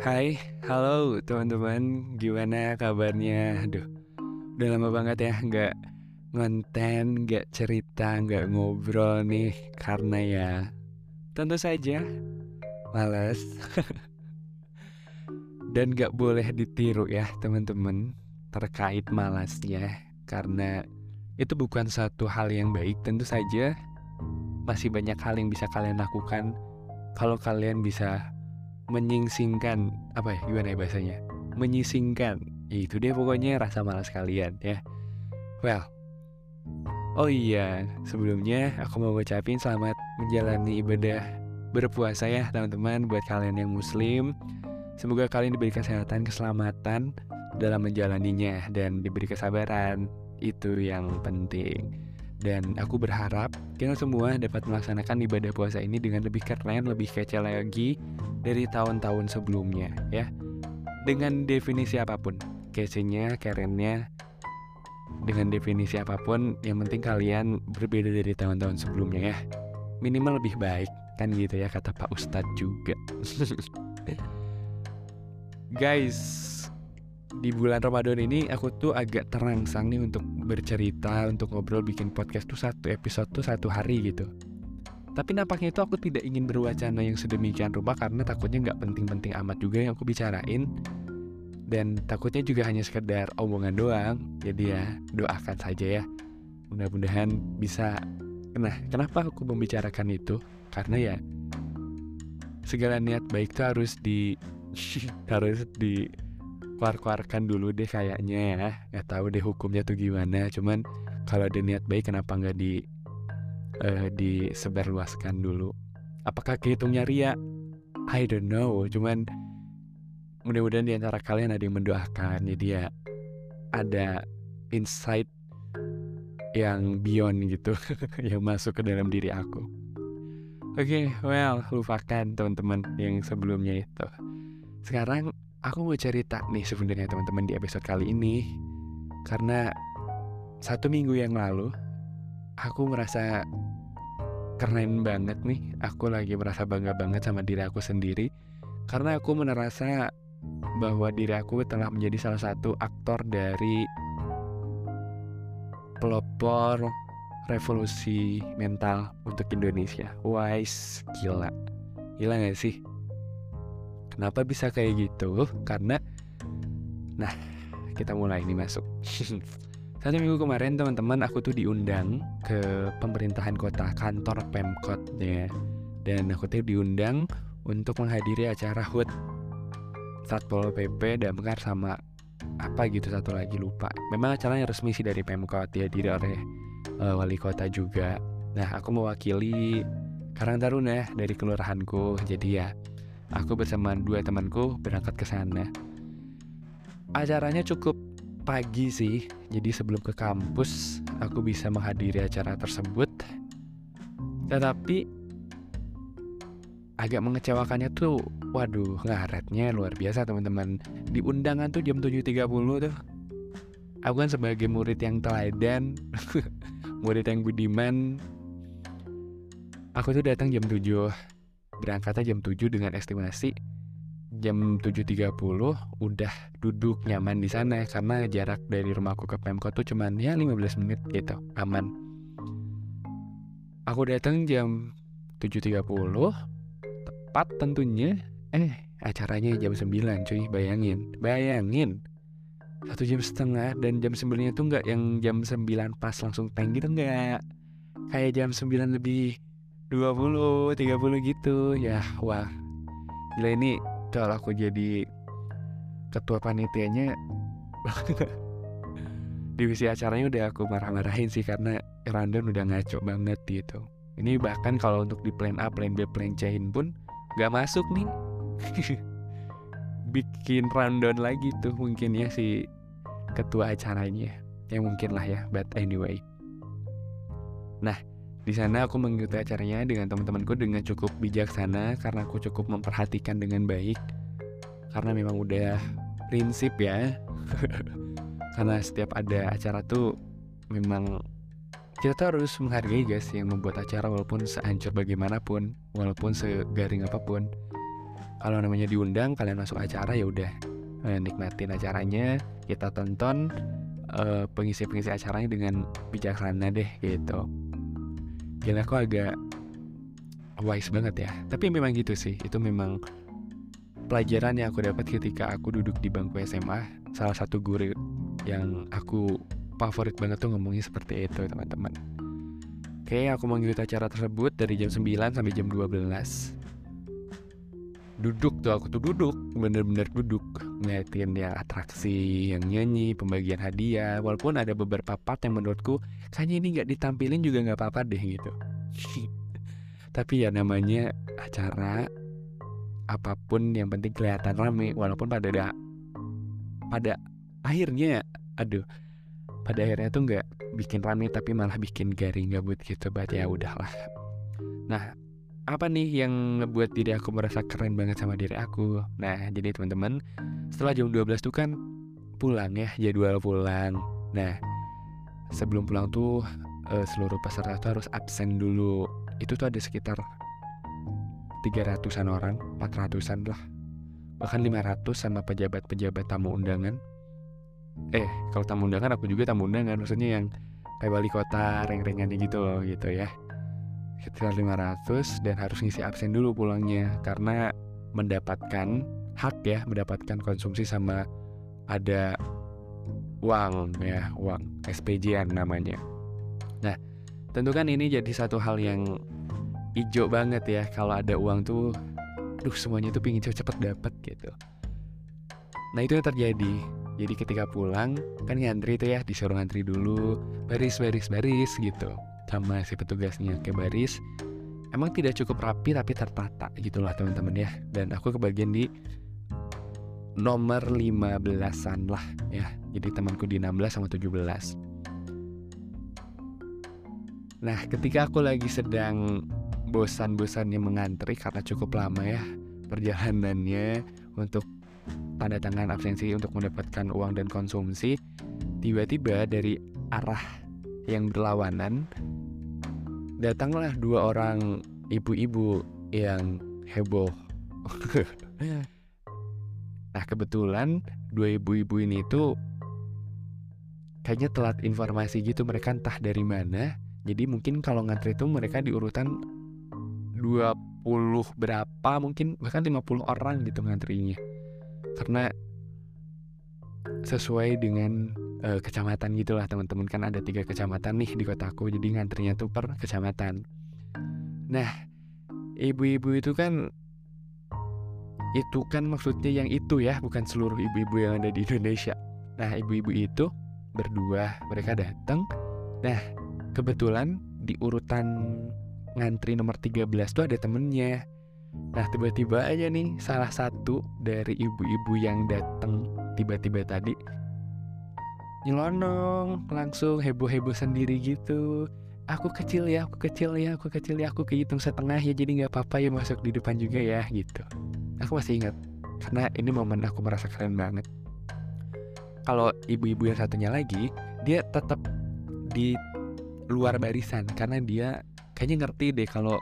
Hai, halo teman-teman, gimana kabarnya? Aduh, udah lama banget ya nggak ngonten, nggak cerita, nggak ngobrol nih. Karena ya, tentu saja males. Dan nggak boleh ditiru ya teman-teman. Terkait malasnya Karena itu bukan satu hal yang baik Tentu saja. Masih banyak hal yang bisa kalian lakukan. Kalau kalian bisa menyingsingkan apa ya gimana ya bahasanya? Menyisingkan. Itu deh pokoknya rasa malas kalian ya. Well oh iya sebelumnya aku mau ngucapin selamat menjalani ibadah berpuasa ya teman-teman buat kalian yang muslim. Semoga kalian diberi kesehatan keselamatan dalam menjalaninya dan diberi kesabaran. Itu yang penting dan aku berharap kita semua dapat melaksanakan ibadah puasa ini dengan lebih keren, lebih kece lagi dari tahun-tahun sebelumnya ya. Dengan definisi apa pun, kecenya, kerennya, dengan definisi apa pun, yang penting kalian berbeda dari tahun-tahun sebelumnya ya. Minimal lebih baik, kan gitu ya kata Pak Ustadz juga. Guys, di bulan Ramadan ini aku tuh agak terangsang nih untuk bercerita, untuk ngobrol bikin podcast tuh satu episode tuh satu hari gitu. Tapi nampaknya itu aku tidak ingin berwacana yang sedemikian rupa karena takutnya nggak penting-penting amat juga yang aku bicarain dan takutnya juga hanya sekedar omongan doang. Jadi ya doakan saja ya. Mudah-mudahan bisa. Nah, kenapa aku membicarakan itu? Karena ya segala niat baik itu harus di harus di keluar-keluarkan dulu deh kayaknya ya. Nggak tahu deh hukumnya tuh gimana. Cuman kalau ada niat baik kenapa nggak di uh, disebarluaskan dulu? Apakah kehitungnya ria? I don't know. Cuman mudah-mudahan di antara kalian ada yang mendoakan. Jadi ya ada insight yang beyond gitu yang masuk ke dalam diri aku. Oke okay, well lupakan teman-teman yang sebelumnya itu. Sekarang aku mau cerita nih sebenarnya teman-teman di episode kali ini karena satu minggu yang lalu aku merasa keren banget nih aku lagi merasa bangga banget sama diri aku sendiri karena aku merasa bahwa diri aku telah menjadi salah satu aktor dari pelopor revolusi mental untuk Indonesia. Wise, gila. Gila gak sih? Kenapa bisa kayak gitu? Karena Nah, kita mulai nih masuk. Satu minggu kemarin teman-teman aku tuh diundang ke pemerintahan kota kantor Pemkot ya. Dan aku tuh diundang untuk menghadiri acara HUT Satpol PP Damkar sama apa gitu satu lagi lupa. Memang acaranya resmi sih dari Pemkot ya diri oleh uh, wali kota juga. Nah, aku mewakili Karang Taruna dari kelurahanku. Jadi ya aku bersama dua temanku berangkat ke sana. Acaranya cukup pagi sih, jadi sebelum ke kampus aku bisa menghadiri acara tersebut. Tetapi agak mengecewakannya tuh, waduh ngaretnya luar biasa teman-teman. Di undangan tuh jam 7.30 tuh. Aku kan sebagai murid yang teladan, murid yang budiman, aku tuh datang jam 7 berangkatnya jam 7 dengan estimasi. Jam 7.30 udah duduk nyaman di sana karena jarak dari rumahku ke Pemkot tuh cuman ya 15 menit gitu aman. Aku datang jam 7.30 tepat tentunya eh acaranya jam 9 cuy bayangin bayangin. Satu jam setengah dan jam 9 itu nggak yang jam 9 pas langsung tank gitu nggak. Kayak jam 9 lebih 20, 30 gitu. Ya wah. Gila ini kalau aku jadi ketua panitianya divisi acaranya udah aku marah-marahin sih karena random udah ngaco banget gitu. Ini bahkan kalau untuk di plan A, plan B, plan C pun gak masuk nih. Bikin rundown lagi tuh mungkin ya si ketua acaranya. Ya mungkin lah ya but anyway. Nah di sana aku mengikuti acaranya dengan teman-temanku dengan cukup bijaksana karena aku cukup memperhatikan dengan baik karena memang udah prinsip ya. karena setiap ada acara tuh memang kita tuh harus menghargai guys yang membuat acara walaupun sehancur bagaimanapun, walaupun segaring apa pun. kalau namanya diundang kalian masuk acara ya udah eh, nikmatin acaranya kita tonton uh, pengisi-pengisi acaranya dengan bijaksana deh gitu gila aku agak wise banget ya. Tapi memang gitu sih. Itu memang pelajaran yang aku dapat ketika aku duduk di bangku SMA salah satu guru yang aku favorit banget tuh ngomongnya seperti itu teman-teman. Oke aku mengikuti acara tersebut dari jam 9 sampai jam 12 duduk tuh aku tuh duduk bener-bener duduk ngeliatin ya atraksi yang nyanyi pembagian hadiah walaupun ada beberapa part yang menurutku kayaknya ini nggak ditampilin juga nggak apa-apa deh gitu. Tapi ya namanya acara apa pun yang penting kelihatan rame walaupun pada ada pada akhirnya aduh pada akhirnya tuh nggak bikin rame tapi malah bikin garing gabut gitu berarti ya udahlah. Nah apa nih yang ngebuat diri aku merasa keren banget sama diri aku? Nah jadi teman-teman setelah jam 12 tuh kan pulang ya jadwal pulang. Nah sebelum pulang tuh uh, seluruh peserta tuh harus absen dulu. Itu tuh ada sekitar 300an orang, 400an lah. Bahkan 500 sama pejabat-pejabat tamu undangan. Eh kalau tamu undangan aku juga tamu undangan Maksudnya yang kayak wali kota, reng-rengannya gitu loh gitu ya sekitar 500 dan harus ngisi absen dulu pulangnya karena mendapatkan hak ya mendapatkan konsumsi sama ada uang ya uang SPJ namanya. Nah tentu kan ini jadi satu hal yang hijau banget ya kalau ada uang tuh duh semuanya tuh pingin cepet-cepet dapet gitu. Nah itu yang terjadi. Jadi ketika pulang kan ngantri tuh ya disuruh ngantri dulu baris baris baris gitu sama si petugasnya ke baris. Emang tidak cukup rapi tapi tertata gitulah teman-teman ya. Dan aku kebagian di nomor 15-an lah ya. Jadi temanku di 16 sama 17 nah ketika aku lagi sedang bosan-bosannya mengantri karena cukup lama ya perjalanannya untuk tanda tangan absensi untuk mendapatkan uang dan konsumsi tiba-tiba dari arah yang berlawanan datanglah dua orang ibu-ibu yang heboh. nah kebetulan dua ibu-ibu ini tuh kayaknya telat informasi gitu mereka entah dari mana. Jadi mungkin kalau ngantri itu mereka di urutan 20 berapa mungkin bahkan 50 orang gitu ngantrinya. Karena sesuai dengan uh, kecamatan gitulah teman-teman. Kan ada tiga kecamatan nih di kotaku jadi ngantrinya tuh per kecamatan. Nah ibu-ibu itu kan itu kan maksudnya yang itu ya bukan seluruh ibu-ibu yang ada di Indonesia. Nah ibu-ibu itu berdua mereka datang nah kebetulan di urutan ngantri nomor 13 tuh ada temennya. Nah tiba-tiba aja nih salah satu dari ibu-ibu yang datang tiba-tiba tadi nyelonong langsung heboh-heboh sendiri gitu. Aku kecil ya aku kecil ya aku kecil ya aku kehitung setengah ya jadi nggak apa-apa ya masuk di depan juga ya gitu. Aku masih ingat karena ini momen aku merasa keren banget. Kalau ibu-ibu yang satunya lagi dia tetap di luar barisan karena dia kayaknya ngerti deh kalau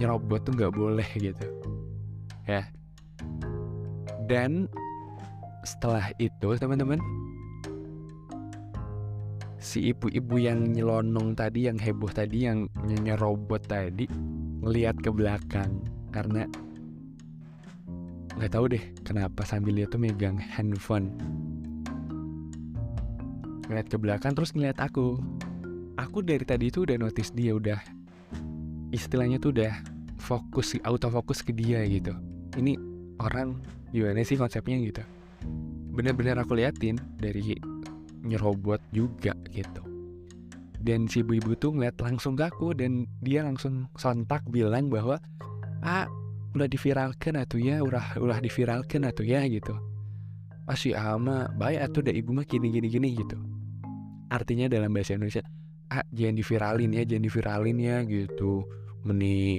nyerobot tuh nggak boleh gitu. Ya. Dan setelah itu teman-teman si ibu-ibu yang nyelonong tadi yang heboh tadi yang nyerobot tadi ngelihat ke belakang. Karena nggak tahu deh kenapa sambil dia tuh megang handphone. Ngeliat ke belakang terus ngeliat aku. Aku dari tadi itu udah notice dia udah istilahnya tuh udah fokus autofokus ke dia gitu. Ini orang gimana sih konsepnya gitu? Bener-bener aku liatin dari nyerobot juga gitu. Dan si ibu-ibu tuh ngeliat langsung ke aku dan dia langsung sontak bilang bahwa ah udah diviralkan atau ya udah udah diviralkan atau ya gitu. Masih ama baik atau udah ibu mah gini gini gini gitu. Artinya dalam bahasa Indonesia ah jangan diviralin ya jangan diviralin ya gitu. Meni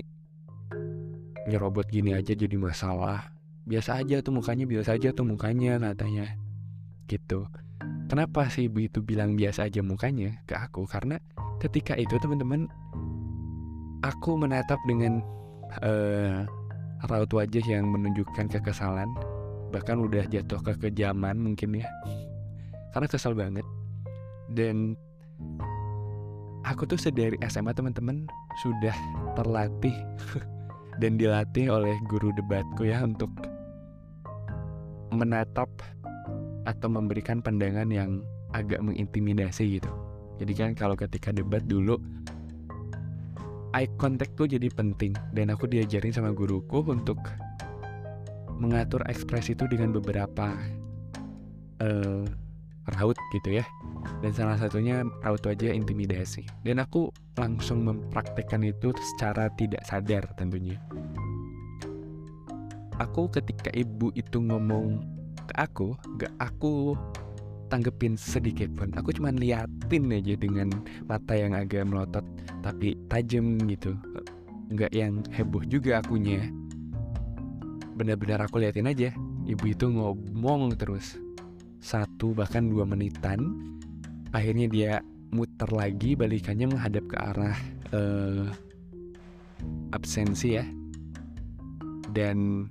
nyerobot gini aja jadi masalah. Biasa aja tuh mukanya biasa aja tuh mukanya katanya. Gitu Kenapa sih ibu itu bilang biasa aja mukanya ke aku? Karena ketika itu teman-teman aku menatap dengan uh, raut wajah yang menunjukkan kekesalan. Bahkan udah jatuh ke kejaman mungkin ya. Karena kesal banget. Dan aku tuh sedari SMA teman-teman sudah terlatih dan dilatih oleh guru debatku ya untuk menatap atau memberikan pandangan yang agak mengintimidasi gitu. Jadi kan kalau ketika debat dulu eye contact tuh jadi penting. Dan aku diajarin sama guruku untuk mengatur ekspresi itu dengan beberapa uh, raut gitu ya. Dan salah satunya raut wajah intimidasi. Dan aku langsung mempraktekkan itu secara tidak sadar tentunya. Aku ketika ibu itu ngomong ke aku gak aku tanggepin sedikit pun. Aku cuma liatin aja dengan mata yang agak melotot tapi tajam gitu. Nggak yang heboh juga akunya. Benar-benar aku liatin aja. Ibu itu ngomong terus. Satu bahkan dua menitan. Akhirnya dia muter lagi balikannya menghadap ke arah uh, absensi ya. Dan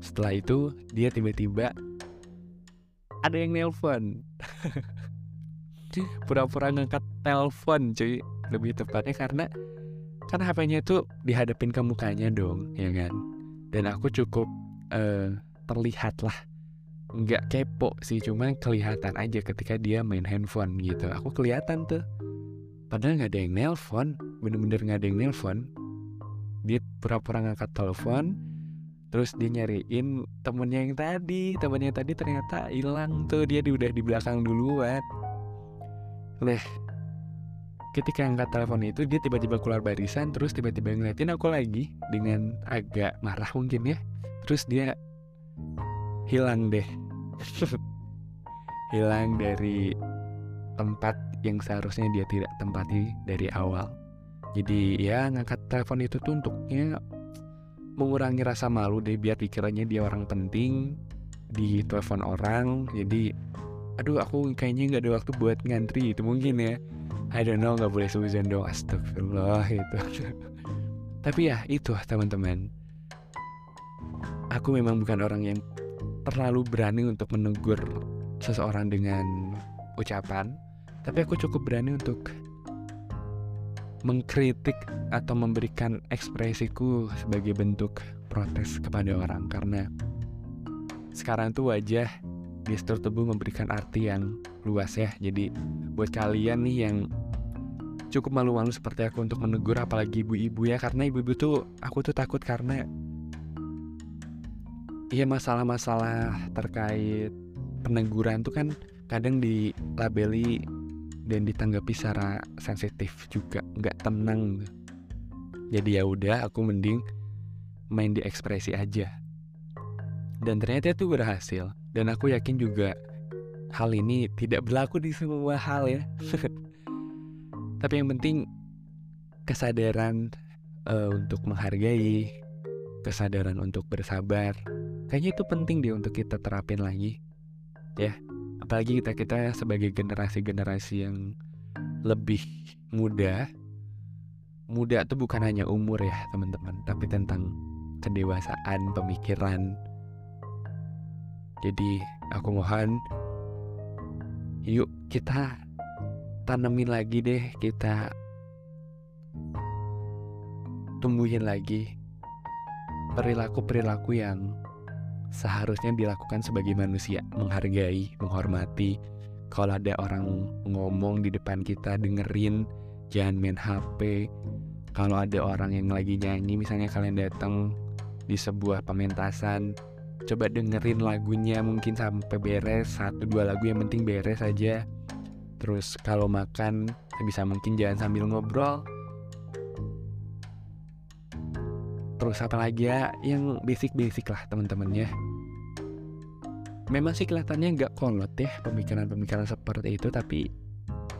setelah itu dia tiba-tiba ada yang nelpon. Pura-pura ngangkat telepon cuy. Lebih tepatnya karena kan HP-nya itu dihadapin ke mukanya dong ya kan? Dan aku cukup uh, terlihat lah nggak kepo sih cuma kelihatan aja ketika dia main handphone gitu. Aku kelihatan tuh. Padahal nggak ada yang nelpon. Bener-bener nggak ada yang nelpon. Dia pura-pura ngangkat telepon terus dia nyariin temennya yang tadi temennya tadi ternyata hilang tuh dia udah di belakang duluan. Leh ketika angkat telepon itu dia tiba-tiba keluar barisan terus tiba-tiba ngeliatin aku lagi dengan agak marah mungkin ya. Terus dia hilang deh. Hilang dari tempat yang seharusnya dia tidak tempati dari awal. Jadi ya ngangkat telepon itu tuh untuknya mengurangi rasa malu deh biar pikirannya dia orang penting di telepon orang jadi aduh aku kayaknya nggak ada waktu buat ngantri itu mungkin ya. I don't know nggak boleh suzon dong. Astagfirullah itu tapi ya itu teman-teman. Aku memang bukan orang yang terlalu berani untuk menegur seseorang dengan ucapan tapi aku cukup berani untuk mengkritik atau memberikan ekspresiku sebagai bentuk protes kepada orang. Karena sekarang tuh wajah gestur tubuh memberikan arti yang luas ya. Jadi buat kalian nih yang cukup malu-malu seperti aku untuk menegur apalagi ibu-ibu ya. Karena ibu-ibu tuh aku tuh takut karena Iya masalah-masalah terkait peneguran tuh kan kadang dilabeli dan ditanggapi secara sensitif juga nggak tenang. Jadi ya udah aku mending main di ekspresi aja. Dan ternyata itu berhasil dan aku yakin juga hal ini tidak berlaku di semua hal ya. Tapi yang penting kesadaran uh, untuk menghargai kesadaran untuk bersabar kayaknya itu penting deh untuk kita terapin lagi ya apalagi kita kita sebagai generasi-generasi yang lebih muda. Muda itu bukan hanya umur ya teman-teman tapi tentang kedewasaan pemikiran. Jadi aku mohon yuk kita tanemin lagi deh kita tumbuhin lagi perilaku-perilaku yang seharusnya dilakukan sebagai manusia, menghargai, menghormati. Kalau ada orang ngomong di depan kita, dengerin, jangan main HP. Kalau ada orang yang lagi nyanyi, misalnya kalian datang di sebuah pementasan, coba dengerin lagunya mungkin sampai beres satu dua lagu yang penting beres aja. Terus kalau makan bisa mungkin jangan sambil ngobrol, terus apa lagi ya? Yang basic-basic lah teman-teman ya memang sih kelihatannya nggak kolot ya pemikiran-pemikiran seperti itu tapi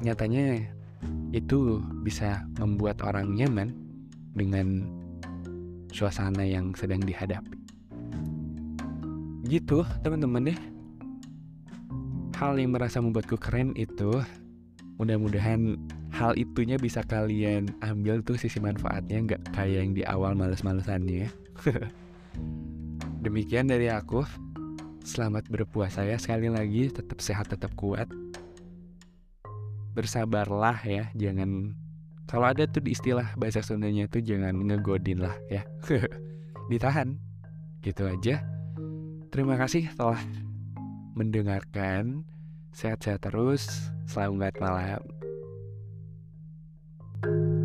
nyatanya itu bisa membuat orang nyaman dengan suasana yang sedang dihadapi. Gitu teman-teman ya. Hal yang merasa membuatku keren itu mudah-mudahan hal itunya bisa kalian ambil tuh sisi manfaatnya nggak kayak yang di awal males-malesannya Demikian dari aku. Selamat berpuasa ya sekali lagi, tetap sehat, tetap kuat. Bersabarlah ya, jangan kalau ada tuh di istilah bahasa Sundanya tuh jangan ngegodin lah ya. Ditahan. Gitu aja. Terima kasih telah mendengarkan. Sehat-sehat terus. Selamat malam. Thank you